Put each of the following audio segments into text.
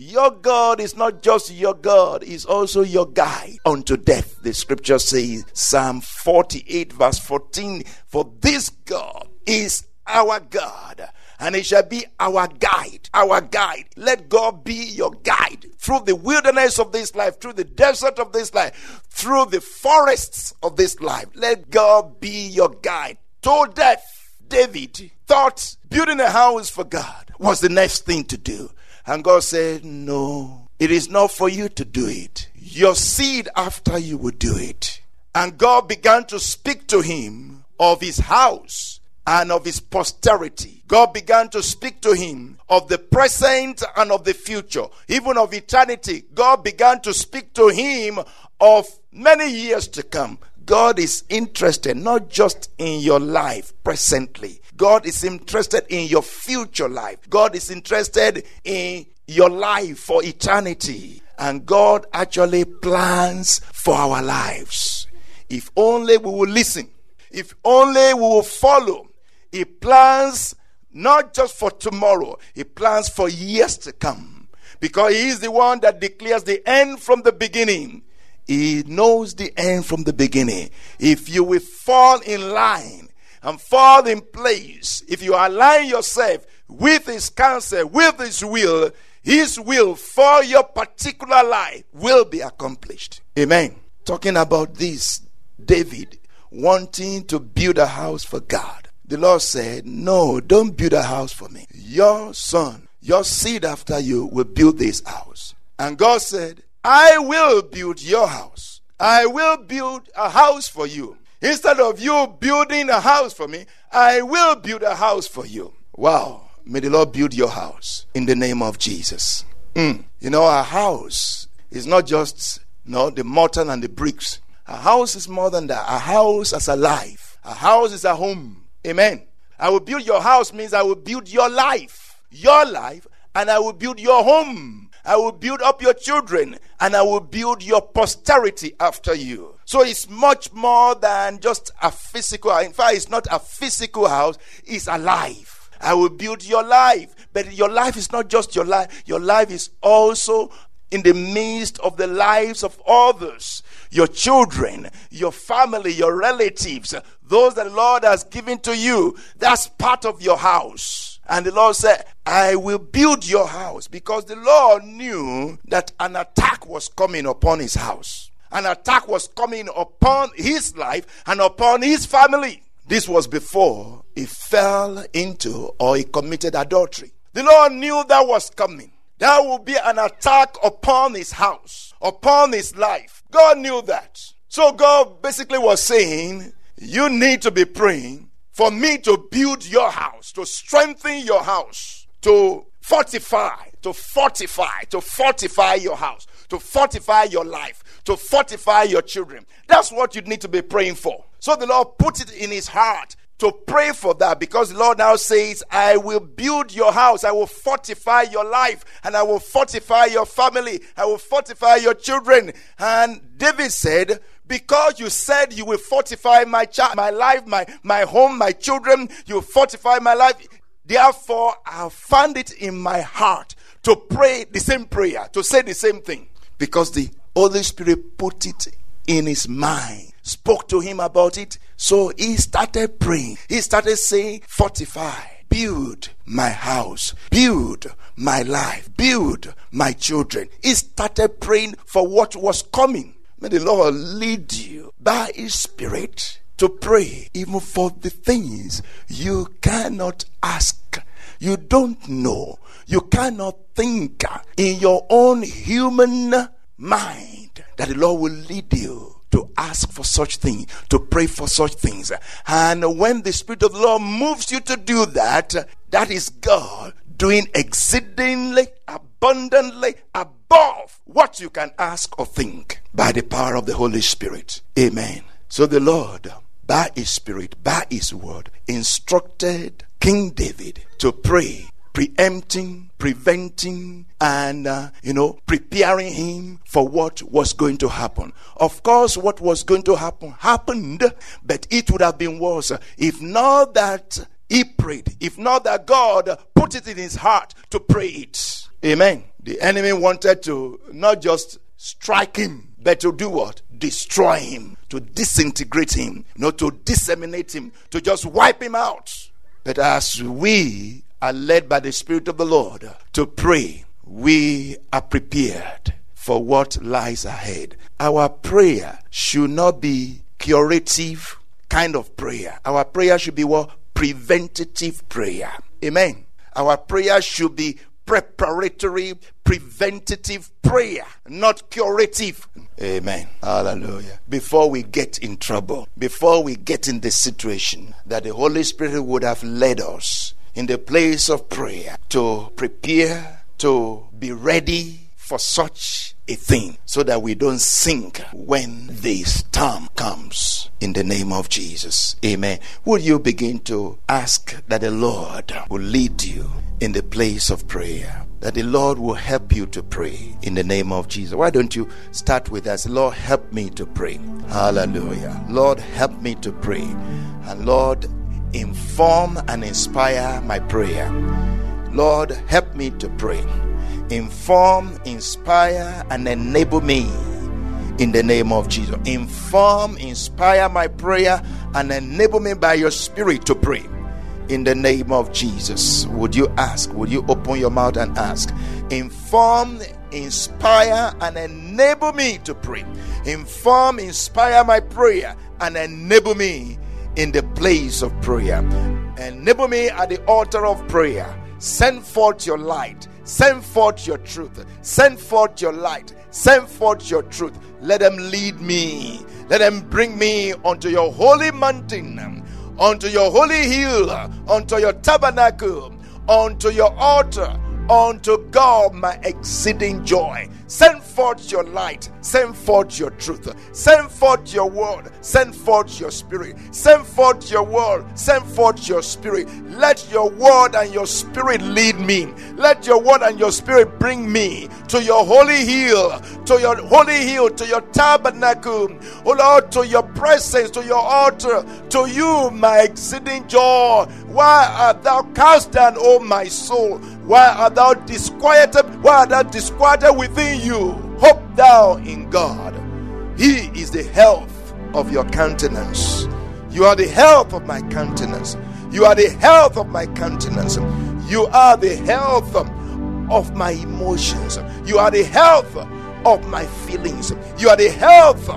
Your God is not just your God, He's also your guide unto death. The scripture says, Psalm 48, verse 14, For this God is our God, and it shall be our guide, our guide. Let God be your guide through the wilderness of this life, through the desert of this life, through the forests of this life. Let God be your guide. To death, David thought building a house for God was the next thing to do. And God said, No, it is not for you to do it. Your seed after you will do it. And God began to speak to him of his house and of his posterity. God began to speak to him of the present and of the future, even of eternity. God began to speak to him of many years to come. God is interested not just in your life presently. God is interested in your future life. God is interested in your life for eternity. And God actually plans for our lives. If only we will listen, if only we will follow, He plans not just for tomorrow, He plans for years to come. Because He is the one that declares the end from the beginning. He knows the end from the beginning. If you will fall in line and fall in place, if you align yourself with His counsel, with His will, His will for your particular life will be accomplished. Amen. Talking about this, David wanting to build a house for God. The Lord said, No, don't build a house for me. Your son, your seed after you will build this house. And God said, I will build your house. I will build a house for you. Instead of you building a house for me, I will build a house for you. Wow. May the Lord build your house in the name of Jesus. Mm. You know, a house is not just you know, the mortar and the bricks. A house is more than that. A house is a life. A house is a home. Amen. I will build your house means I will build your life. Your life, and I will build your home. I will build up your children and I will build your posterity after you. So it's much more than just a physical. In fact, it's not a physical house, it's a life. I will build your life. But your life is not just your life, your life is also in the midst of the lives of others, your children, your family, your relatives, those that the Lord has given to you. That's part of your house. And the Lord said, I will build your house because the Lord knew that an attack was coming upon his house. An attack was coming upon his life and upon his family. This was before he fell into or he committed adultery. The Lord knew that was coming. There will be an attack upon his house, upon his life. God knew that. So God basically was saying, You need to be praying for me to build your house, to strengthen your house, to fortify, to fortify, to fortify your house, to fortify your life, to fortify your children. That's what you need to be praying for. So the Lord put it in his heart to pray for that because the Lord now says, I will build your house, I will fortify your life, and I will fortify your family, I will fortify your children. And David said, because you said you will fortify my child, my life, my, my home, my children, you fortify my life. Therefore, I found it in my heart to pray the same prayer, to say the same thing. Because the Holy Spirit put it in his mind, spoke to him about it. So he started praying. He started saying, Fortify, build my house, build my life, build my children. He started praying for what was coming. May the Lord lead you by His Spirit to pray even for the things you cannot ask, you don't know, you cannot think in your own human mind that the Lord will lead you to ask for such things, to pray for such things. And when the Spirit of the Lord moves you to do that, that is God doing exceedingly abundantly above what you can ask or think by the power of the Holy Spirit. Amen. So the Lord, by His Spirit, by His word, instructed King David to pray preempting, preventing, and, uh, you know, preparing him for what was going to happen. Of course, what was going to happen happened, but it would have been worse if not that he prayed, if not that God put it in his heart to pray it. Amen. The enemy wanted to not just strike him, but to do what? Destroy him, to disintegrate him, not to disseminate him, to just wipe him out. But as we are led by the Spirit of the Lord to pray, we are prepared for what lies ahead. Our prayer should not be curative kind of prayer. Our prayer should be what? Preventative prayer. Amen. Our prayer should be preparatory, preventative prayer, not curative. Amen. Hallelujah. Before we get in trouble, before we get in the situation that the Holy Spirit would have led us in the place of prayer to prepare, to be ready for such a thing so that we don't sink when the storm comes in the name of Jesus. Amen. Would you begin to ask that the Lord will lead you in the place of prayer? That the Lord will help you to pray in the name of Jesus. Why don't you start with us? Lord, help me to pray. Hallelujah. Lord, help me to pray. And Lord, inform and inspire my prayer. Lord, help me to pray. Inform, inspire, and enable me in the name of Jesus. Inform, inspire my prayer, and enable me by your spirit to pray in the name of Jesus. Would you ask? Would you open your mouth and ask? Inform, inspire, and enable me to pray. Inform, inspire my prayer, and enable me in the place of prayer. Enable me at the altar of prayer. Send forth your light. Send forth your truth. Send forth your light. Send forth your truth. Let them lead me. Let them bring me onto your holy mountain, onto your holy hill, onto your tabernacle, onto your altar unto God my exceeding joy. Send forth your light, send forth your truth, send forth your word, send forth your spirit, send forth your word, send forth your spirit. Let your word and your spirit lead me. Let your word and your spirit bring me to your holy hill, to your holy hill, to your tabernacle, oh Lord, to your presence, to your altar, to you, my exceeding joy. Why art thou cast down, O my soul? Why art thou disquieted? Why art thou disquieted within you? Hope thou in God. He is the health of your countenance. You are the health of my countenance. You are the health of my countenance. You are the health of my emotions. You are the health of my feelings. You are the health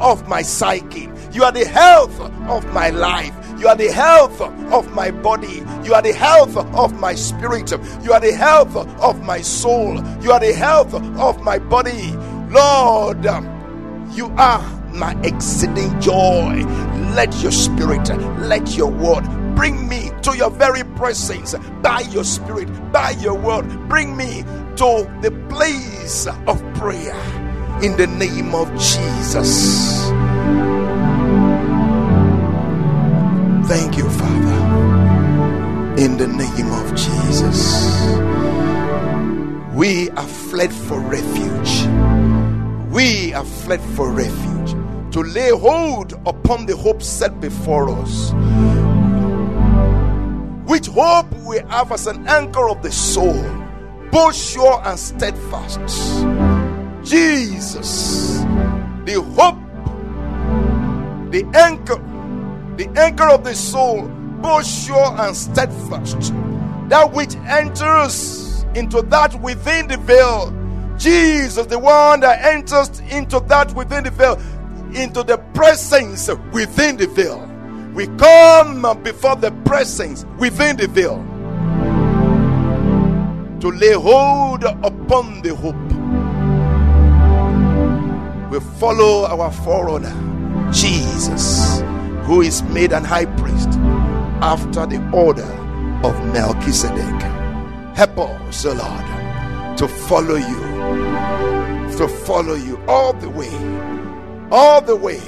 of my psyche. You are the health of my life. You are the health of my body. You are the health of my spirit. You are the health of my soul. You are the health of my body. Lord, you are my exceeding joy. Let your spirit, let your word bring me to your very presence by your spirit, by your word. Bring me to the place of prayer in the name of Jesus. Thank you, Father. In the name of Jesus. We are fled for refuge. We have fled for refuge to lay hold upon the hope set before us. Which hope we have as an anchor of the soul, both sure and steadfast. Jesus, the hope, the anchor, the anchor of the soul, both sure and steadfast. That which enters into that within the veil. Jesus, the one that enters into that within the veil, into the presence within the veil. We come before the presence within the veil to lay hold upon the hope. We follow our forerunner, Jesus, who is made an high priest after the order of Melchizedek. Help us, O Lord, to follow you, to follow you all the way, all the way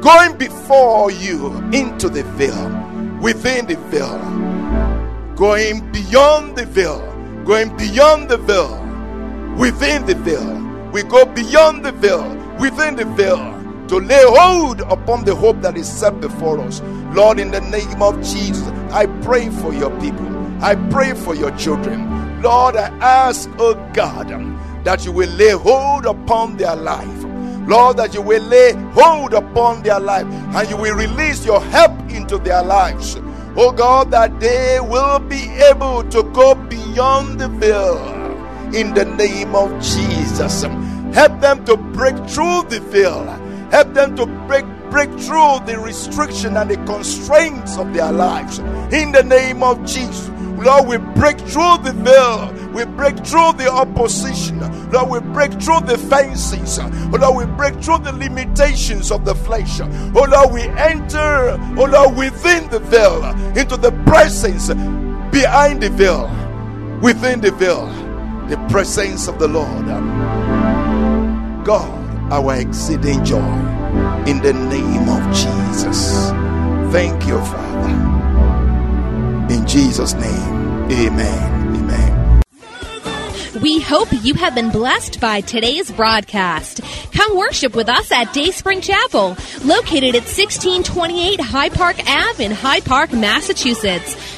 going before you into the veil, within the veil, going beyond the veil, going beyond the veil, within the veil. We go beyond the veil, within the veil, to lay hold upon the hope that is set before us. Lord, in the name of Jesus, I pray for your people. I pray for your children. Lord, I ask, oh God, that you will lay hold upon their life. Lord, that you will lay hold upon their life and you will release your help into their lives. Oh God, that they will be able to go beyond the veil in the name of Jesus. Help them to break through the veil. Help them to break break through the restriction and the constraints of their lives in the name of Jesus. Lord, we break through the veil. We break through the opposition. Lord, we break through the fences. Lord, we break through the limitations of the flesh. Oh Lord, we enter, oh Lord, within the veil, into the presence behind the veil, within the veil, the presence of the Lord. God, our exceeding joy, in the name of Jesus. Thank you, Father. In Jesus' name, amen. Amen. We hope you have been blessed by today's broadcast. Come worship with us at Dayspring Chapel, located at 1628 Hyde Park Ave in Hyde Park, Massachusetts.